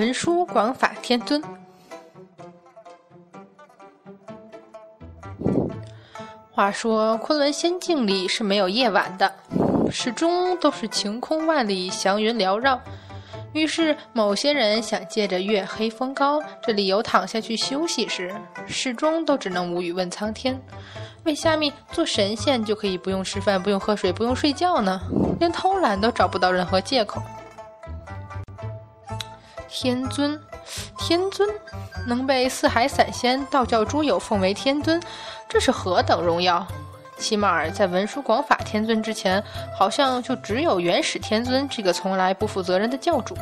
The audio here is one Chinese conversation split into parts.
文殊广法天尊。话说昆仑仙境里是没有夜晚的，始终都是晴空万里，祥云缭绕。于是某些人想借着月黑风高这理由躺下去休息时，始终都只能无语问苍天：为虾米做神仙就可以不用吃饭、不用喝水、不用睡觉呢？连偷懒都找不到任何借口。天尊，天尊，能被四海散仙、道教诸友奉为天尊，这是何等荣耀！起码在文殊广法天尊之前，好像就只有元始天尊这个从来不负责任的教主。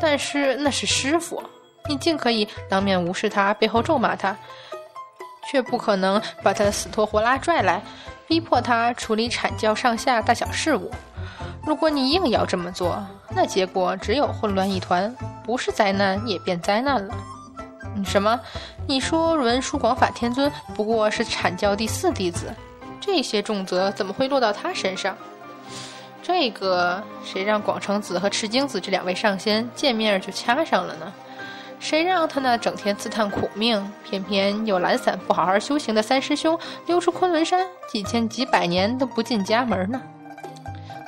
但是那是师傅，你尽可以当面无视他，背后咒骂他，却不可能把他死拖活拉拽来，逼迫他处理阐教上下大小事务。如果你硬要这么做，那结果只有混乱一团，不是灾难也变灾难了。什么？你说文殊广法天尊不过是阐教第四弟子，这些重责怎么会落到他身上？这个谁让广成子和赤精子这两位上仙见面就掐上了呢？谁让他那整天自叹苦命，偏偏又懒散不好好修行的三师兄溜出昆仑山几千几百年都不进家门呢？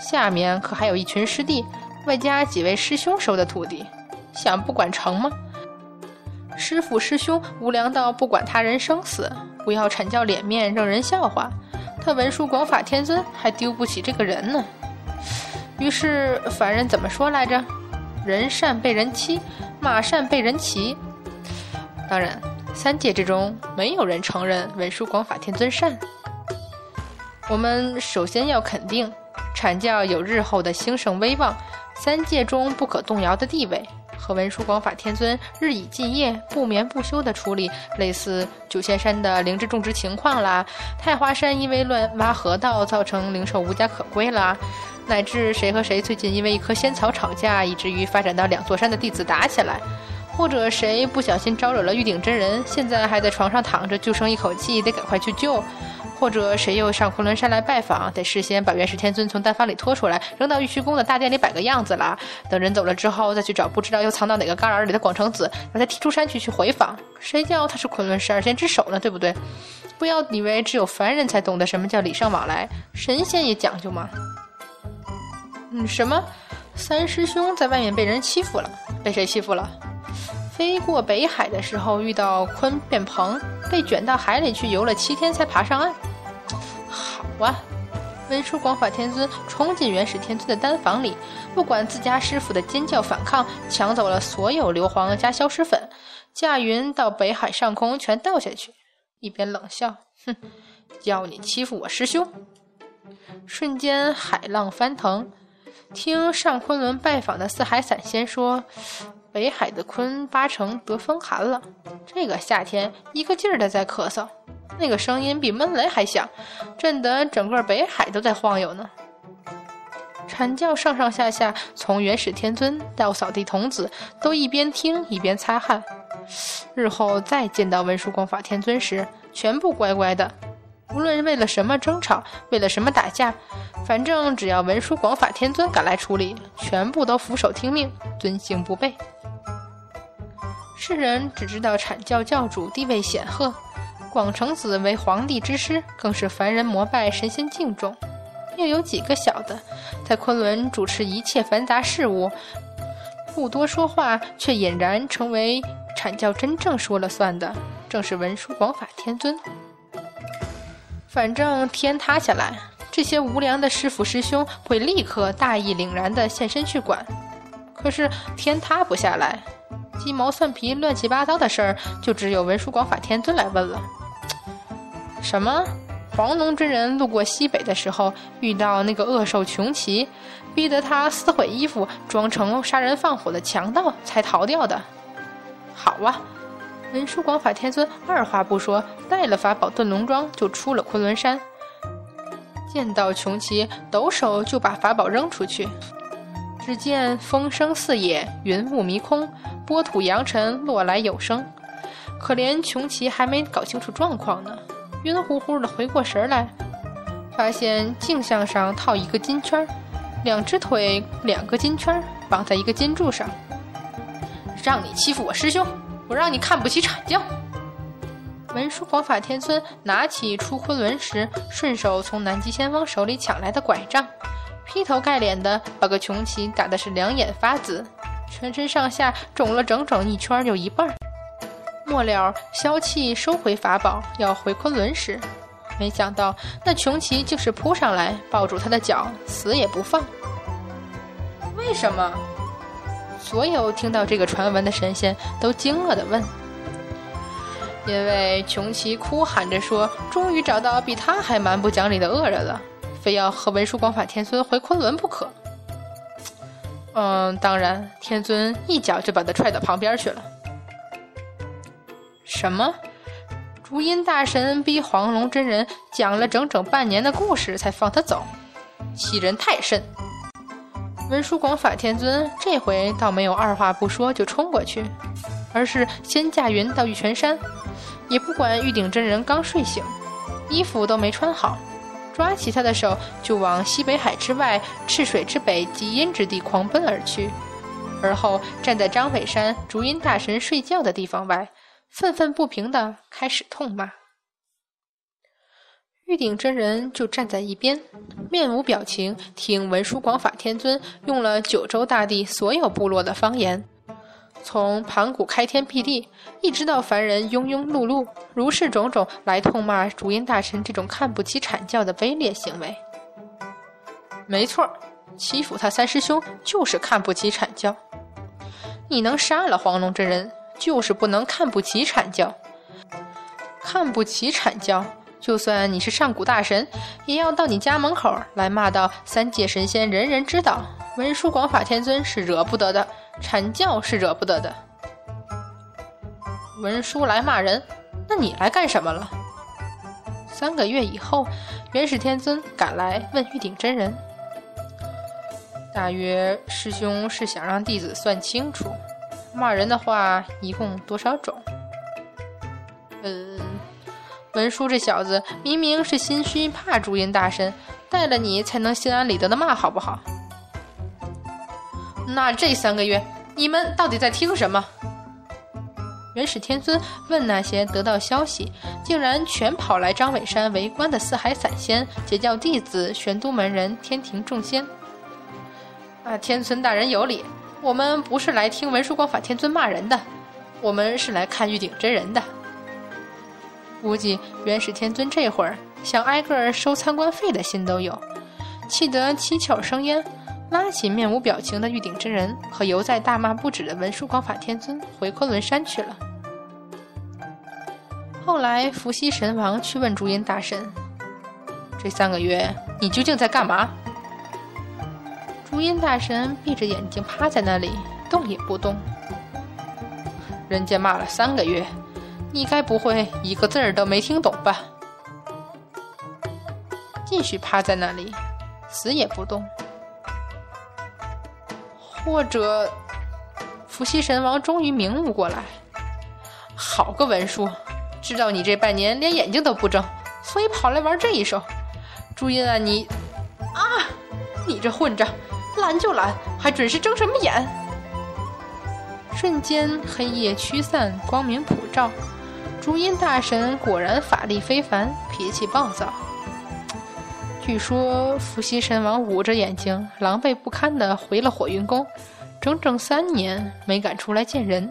下面可还有一群师弟，外加几位师兄收的徒弟，想不管成吗？师傅师兄无良到不管他人生死，不要阐教脸面，让人笑话。他文殊广法天尊还丢不起这个人呢。于是凡人怎么说来着？人善被人欺，马善被人骑。当然，三界之中没有人承认文殊广法天尊善。我们首先要肯定。阐教有日后的兴盛威望，三界中不可动摇的地位，和文殊广法天尊日以继夜、不眠不休地处理类似九仙山的灵芝种植情况啦，太华山因为乱挖河道造成灵兽无家可归啦，乃至谁和谁最近因为一棵仙草吵架，以至于发展到两座山的弟子打起来，或者谁不小心招惹了玉鼎真人，现在还在床上躺着，就剩一口气，得赶快去救。或者谁又上昆仑山来拜访，得事先把元始天尊从丹房里拖出来，扔到玉虚宫的大殿里摆个样子啦。等人走了之后，再去找不知道又藏到哪个旮旯里的广成子，把他踢出山去去回访。谁叫他是昆仑十二仙之首呢？对不对？不要以为只有凡人才懂得什么叫礼尚往来，神仙也讲究嘛？嗯，什么？三师兄在外面被人欺负了？被谁欺负了？飞过北海的时候遇到鲲变鹏，被卷到海里去游了七天才爬上岸。好啊，文殊广法天尊冲进元始天尊的丹房里，不管自家师傅的尖叫反抗，抢走了所有硫磺加消失粉，驾云到北海上空全倒下去，一边冷笑：“哼，叫你欺负我师兄！”瞬间海浪翻腾。听上昆仑拜访的四海散仙说。北海的鲲八成得风寒了，这个夏天一个劲儿的在咳嗽，那个声音比闷雷还响，震得整个北海都在晃悠呢。阐教上上下下，从元始天尊到扫地童子，都一边听一边擦汗。日后再见到文殊广法天尊时，全部乖乖的，无论为了什么争吵，为了什么打架，反正只要文殊广法天尊赶来处理，全部都俯首听命，遵行不悖。世人只知道阐教教主地位显赫，广成子为皇帝之师，更是凡人膜拜、神仙敬重。又有几个小的在昆仑主持一切繁杂事务，不多说话，却俨然成为阐教真正说了算的，正是文殊广法天尊。反正天塌下来，这些无良的师傅师兄会立刻大义凛然地现身去管。可是天塌不下来。鸡毛蒜皮、乱七八糟的事儿，就只有文殊广法天尊来问了。什么？黄龙真人路过西北的时候，遇到那个恶兽穷奇，逼得他撕毁衣服，装成杀人放火的强盗，才逃掉的。好啊，文殊广法天尊二话不说，带了法宝遁龙桩，就出了昆仑山。见到穷奇，抖手就把法宝扔出去。只见风声四野，云雾迷空，波土扬尘，落来有声。可怜穷奇还没搞清楚状况呢，晕乎乎的回过神来，发现镜像上套一个金圈，两只腿两个金圈绑在一个金柱上。让你欺负我师兄，我让你看不起阐教。文殊广法天尊拿起出昆仑时顺手从南极仙翁手里抢来的拐杖，劈头盖脸的把个穷奇打的是两眼发紫，全身上下肿了整整一圈有一半。末了，消气收回法宝要回昆仑时，没想到那穷奇竟是扑上来抱住他的脚，死也不放。为什么？所有听到这个传闻的神仙都惊愕地问。因为穷奇哭喊着说：“终于找到比他还蛮不讲理的恶人了，非要和文殊广法天尊回昆仑不可。”嗯，当然，天尊一脚就把他踹到旁边去了。什么？竹音大神逼黄龙真人讲了整整半年的故事才放他走，欺人太甚！文殊广法天尊这回倒没有二话不说就冲过去，而是先驾云到玉泉山。也不管玉鼎真人刚睡醒，衣服都没穿好，抓起他的手就往西北海之外赤水之北极阴之地狂奔而去，而后站在张北山竹音大神睡觉的地方外，愤愤不平地开始痛骂。玉鼎真人就站在一边，面无表情，听文殊广法天尊用了九州大地所有部落的方言。从盘古开天辟地，一直到凡人庸庸碌碌，如是种种来痛骂竹音大神这种看不起阐教的卑劣行为。没错，欺负他三师兄就是看不起阐教。你能杀了黄龙真人，就是不能看不起阐教。看不起阐教，就算你是上古大神，也要到你家门口来骂到三界神仙人人知道，文殊广法天尊是惹不得的。阐教是惹不得的，文殊来骂人，那你来干什么了？三个月以后，元始天尊赶来问玉鼎真人：“大约师兄是想让弟子算清楚，骂人的话一共多少种？”嗯，文殊这小子明明是心虚怕朱音大神，带了你才能心安理得的骂，好不好？那这三个月，你们到底在听什么？元始天尊问那些得到消息，竟然全跑来张尾山围观的四海散仙、截教弟子、玄都门人、天庭众仙。啊，天尊大人有礼，我们不是来听文殊广法天尊骂人的，我们是来看玉鼎真人的。估计元始天尊这会儿想挨个收参观费的心都有，气得七窍生烟。拉起面无表情的玉鼎真人和犹在大骂不止的文殊广法天尊回昆仑山去了。后来伏羲神王去问竹音大神：“这三个月你究竟在干嘛？”竹音大神闭着眼睛趴在那里，动也不动。人家骂了三个月，你该不会一个字儿都没听懂吧？继续趴在那里，死也不动。或者，伏羲神王终于明悟过来，好个文殊，知道你这半年连眼睛都不睁，所以跑来玩这一手。朱茵啊，你啊，你这混账，懒就懒，还准是睁什么眼？瞬间黑夜驱散，光明普照。朱茵大神果然法力非凡，脾气暴躁。据说伏羲神王捂着眼睛，狼狈不堪地回了火云宫，整整三年没敢出来见人。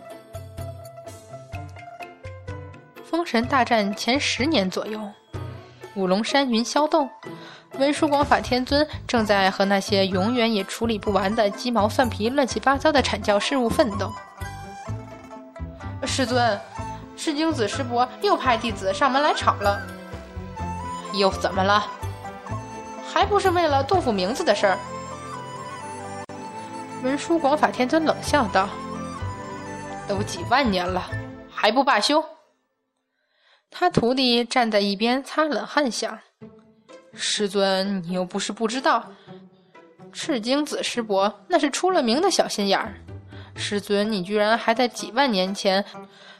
封神大战前十年左右，五龙山云霄洞，文殊广法天尊正在和那些永远也处理不完的鸡毛蒜皮、乱七八糟的阐教事务奋斗。师尊，赤精子师伯又派弟子上门来吵了，又怎么了？还不是为了杜甫名字的事儿。文殊广法天尊冷笑道：“都几万年了，还不罢休？”他徒弟站在一边擦冷汗，想：“师尊，你又不是不知道，赤精子师伯那是出了名的小心眼儿。师尊，你居然还在几万年前，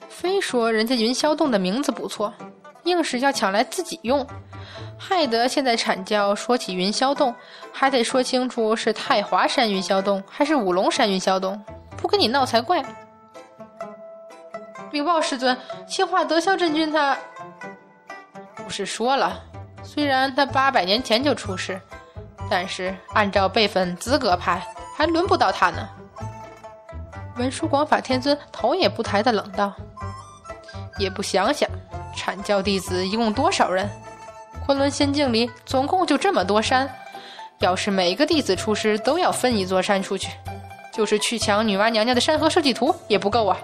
非说人家云霄洞的名字不错，硬是要抢来自己用。”害得现在阐教说起云霄洞，还得说清楚是太华山云霄洞还是五龙山云霄洞，不跟你闹才怪。禀报师尊，清华德孝真君他……不是说了，虽然他八百年前就出世，但是按照辈分资格排，还轮不到他呢。文殊广法天尊头也不抬的冷道：“也不想想，阐教弟子一共多少人？昆仑仙境里总共就这么多山，要是每个弟子出师都要分一座山出去。”就是去抢女娲娘娘的山河设计图也不够啊！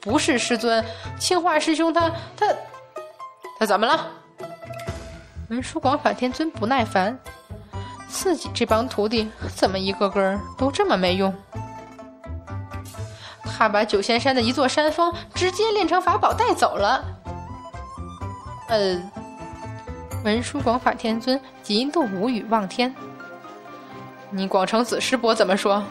不是师尊，青化师兄他他他怎么了？文殊广法天尊不耐烦，自己这帮徒弟怎么一个个都这么没用？他把九仙山的一座山峰直接炼成法宝带走了。呃，文殊广法天尊极度无语望天。你广成子师伯怎么说？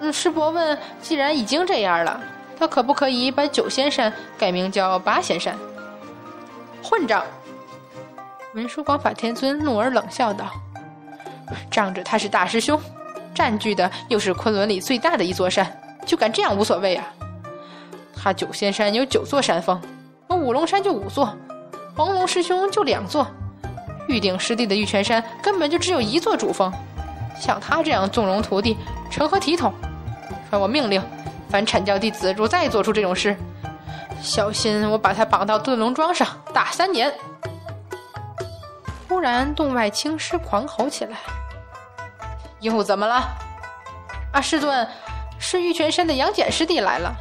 嗯，师伯问：既然已经这样了，他可不可以把九仙山改名叫八仙山？混账！文殊广法天尊怒而冷笑道：“仗着他是大师兄，占据的又是昆仑里最大的一座山，就敢这样无所谓啊？他九仙山有九座山峰，我五龙山就五座，黄龙师兄就两座。”玉鼎师弟的玉泉山根本就只有一座主峰，像他这样纵容徒弟，成何体统？传我命令，凡阐教弟子若再做出这种事，小心我把他绑到遁龙桩上打三年！突然，洞外青狮狂吼起来：“又怎么了？”啊，师尊，是玉泉山的杨戬师弟来了。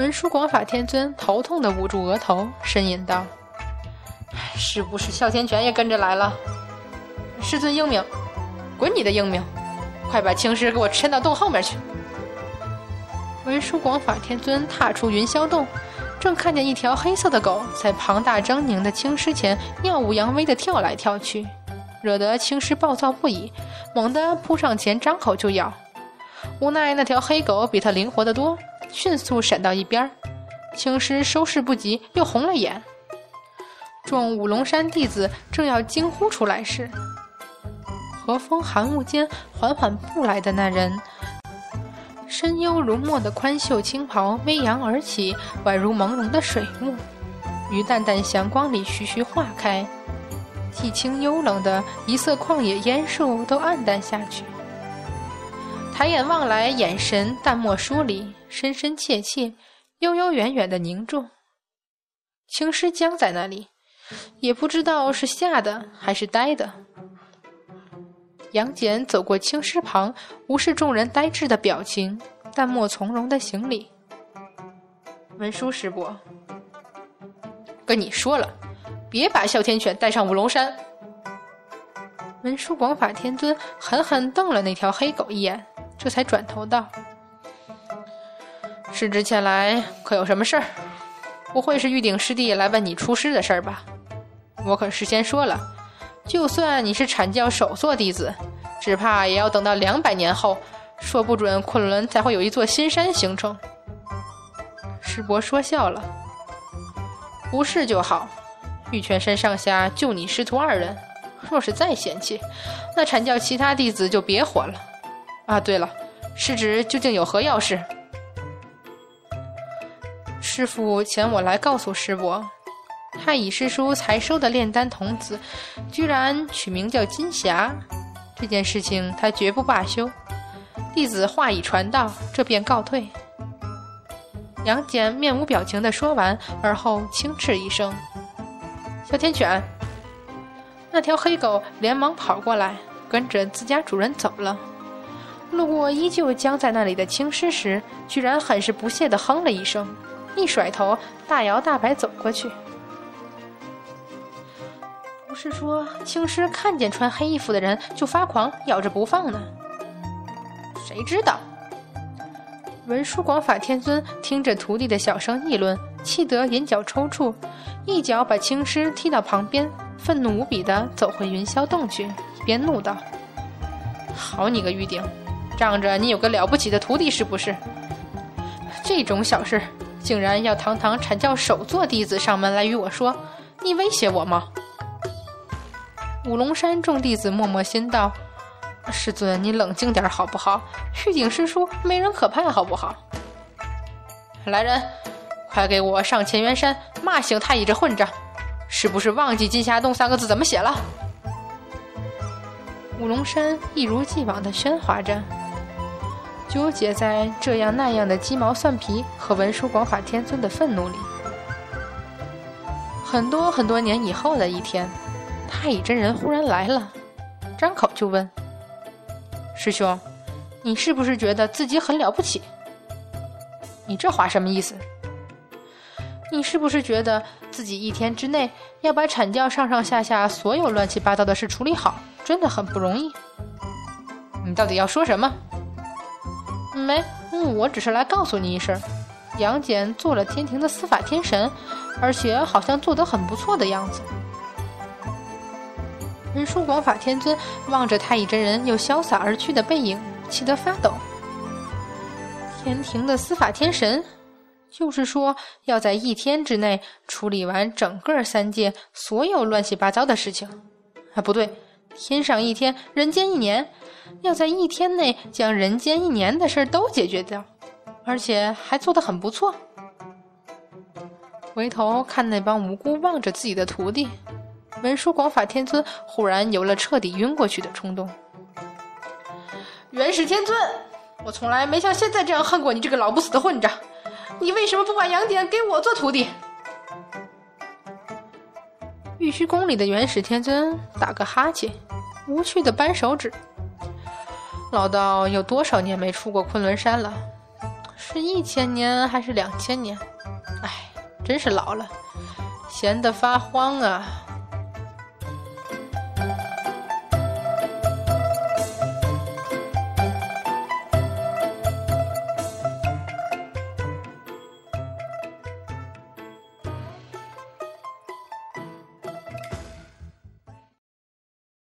文殊广法天尊头痛的捂住额头，呻吟道。是不是哮天犬也跟着来了？师尊英明，滚你的英明！快把青狮给我抻到洞后面去！文殊广法天尊踏出云霄洞，正看见一条黑色的狗在庞大狰狞的青狮前耀武扬威地跳来跳去，惹得青狮暴躁不已，猛地扑上前张口就咬。无奈那条黑狗比它灵活得多，迅速闪到一边，青狮收拾不及，又红了眼。众五龙山弟子正要惊呼出来时，和风寒雾间缓缓步来的那人，深幽如墨的宽袖青袍微扬而起，宛如朦胧的水幕，于淡淡祥光里徐徐化开，寂清幽冷的一色旷野烟树都暗淡下去。抬眼望来，眼神淡漠疏离，深深切切，悠悠远远的凝重。青狮僵在那里。也不知道是吓的还是呆的。杨戬走过青狮旁，无视众人呆滞的表情，淡漠从容的行礼。文殊师伯，跟你说了，别把哮天犬带上五龙山。文殊广法天尊狠狠瞪了那条黑狗一眼，这才转头道：“师侄前来，可有什么事儿？不会是玉鼎师弟来问你出师的事儿吧？”我可事先说了，就算你是阐教首座弟子，只怕也要等到两百年后，说不准昆仑才会有一座新山形成。师伯说笑了，不是就好。玉泉山上下就你师徒二人，若是再嫌弃，那阐教其他弟子就别活了。啊，对了，师侄究竟有何要事？师傅遣我来告诉师伯。太乙师叔才收的炼丹童子，居然取名叫金霞，这件事情他绝不罢休。弟子话已传到，这便告退。杨戬面无表情地说完，而后轻斥一声：“哮天犬！”那条黑狗连忙跑过来，跟着自家主人走了。路过依旧僵在那里的青狮时，居然很是不屑地哼了一声，一甩头，大摇大摆走过去。不是说青狮看见穿黑衣服的人就发狂，咬着不放呢？谁知道？文殊广法天尊听着徒弟的小声议论，气得眼角抽搐，一脚把青狮踢到旁边，愤怒无比地走回云霄洞去，一边怒道：“好你个玉鼎，仗着你有个了不起的徒弟是不是？这种小事竟然要堂堂阐教首座弟子上门来与我说，你威胁我吗？”五龙山众弟子默默心道：“师尊，你冷静点好不好？玉鼎师叔没人可派好不好？”来人，快给我上乾元山骂醒太乙这混账！是不是忘记金霞洞三个字怎么写了？五龙山一如既往的喧哗着，纠结在这样那样的鸡毛蒜皮和文殊广法天尊的愤怒里。很多很多年以后的一天，太乙真人忽然来了，张口就问：“师兄，你是不是觉得自己很了不起？你这话什么意思？你是不是觉得自己一天之内要把阐教上上下下所有乱七八糟的事处理好，真的很不容易？你到底要说什么？没，我只是来告诉你一声。”杨戬做了天庭的司法天神，而且好像做得很不错的样子。文殊广法天尊望着太乙真人又潇洒而去的背影，气得发抖。天庭的司法天神，就是说要在一天之内处理完整个三界所有乱七八糟的事情。啊，不对，天上一天，人间一年，要在一天内将人间一年的事都解决掉。而且还做得很不错。回头看那帮无辜望着自己的徒弟，文殊广法天尊忽然有了彻底晕过去的冲动。元始天尊，我从来没像现在这样恨过你这个老不死的混账！你为什么不把杨戬给我做徒弟？玉虚宫里的元始天尊打个哈欠，无趣的扳手指。老道有多少年没出过昆仑山了？是一千年还是两千年？哎，真是老了，闲得发慌啊！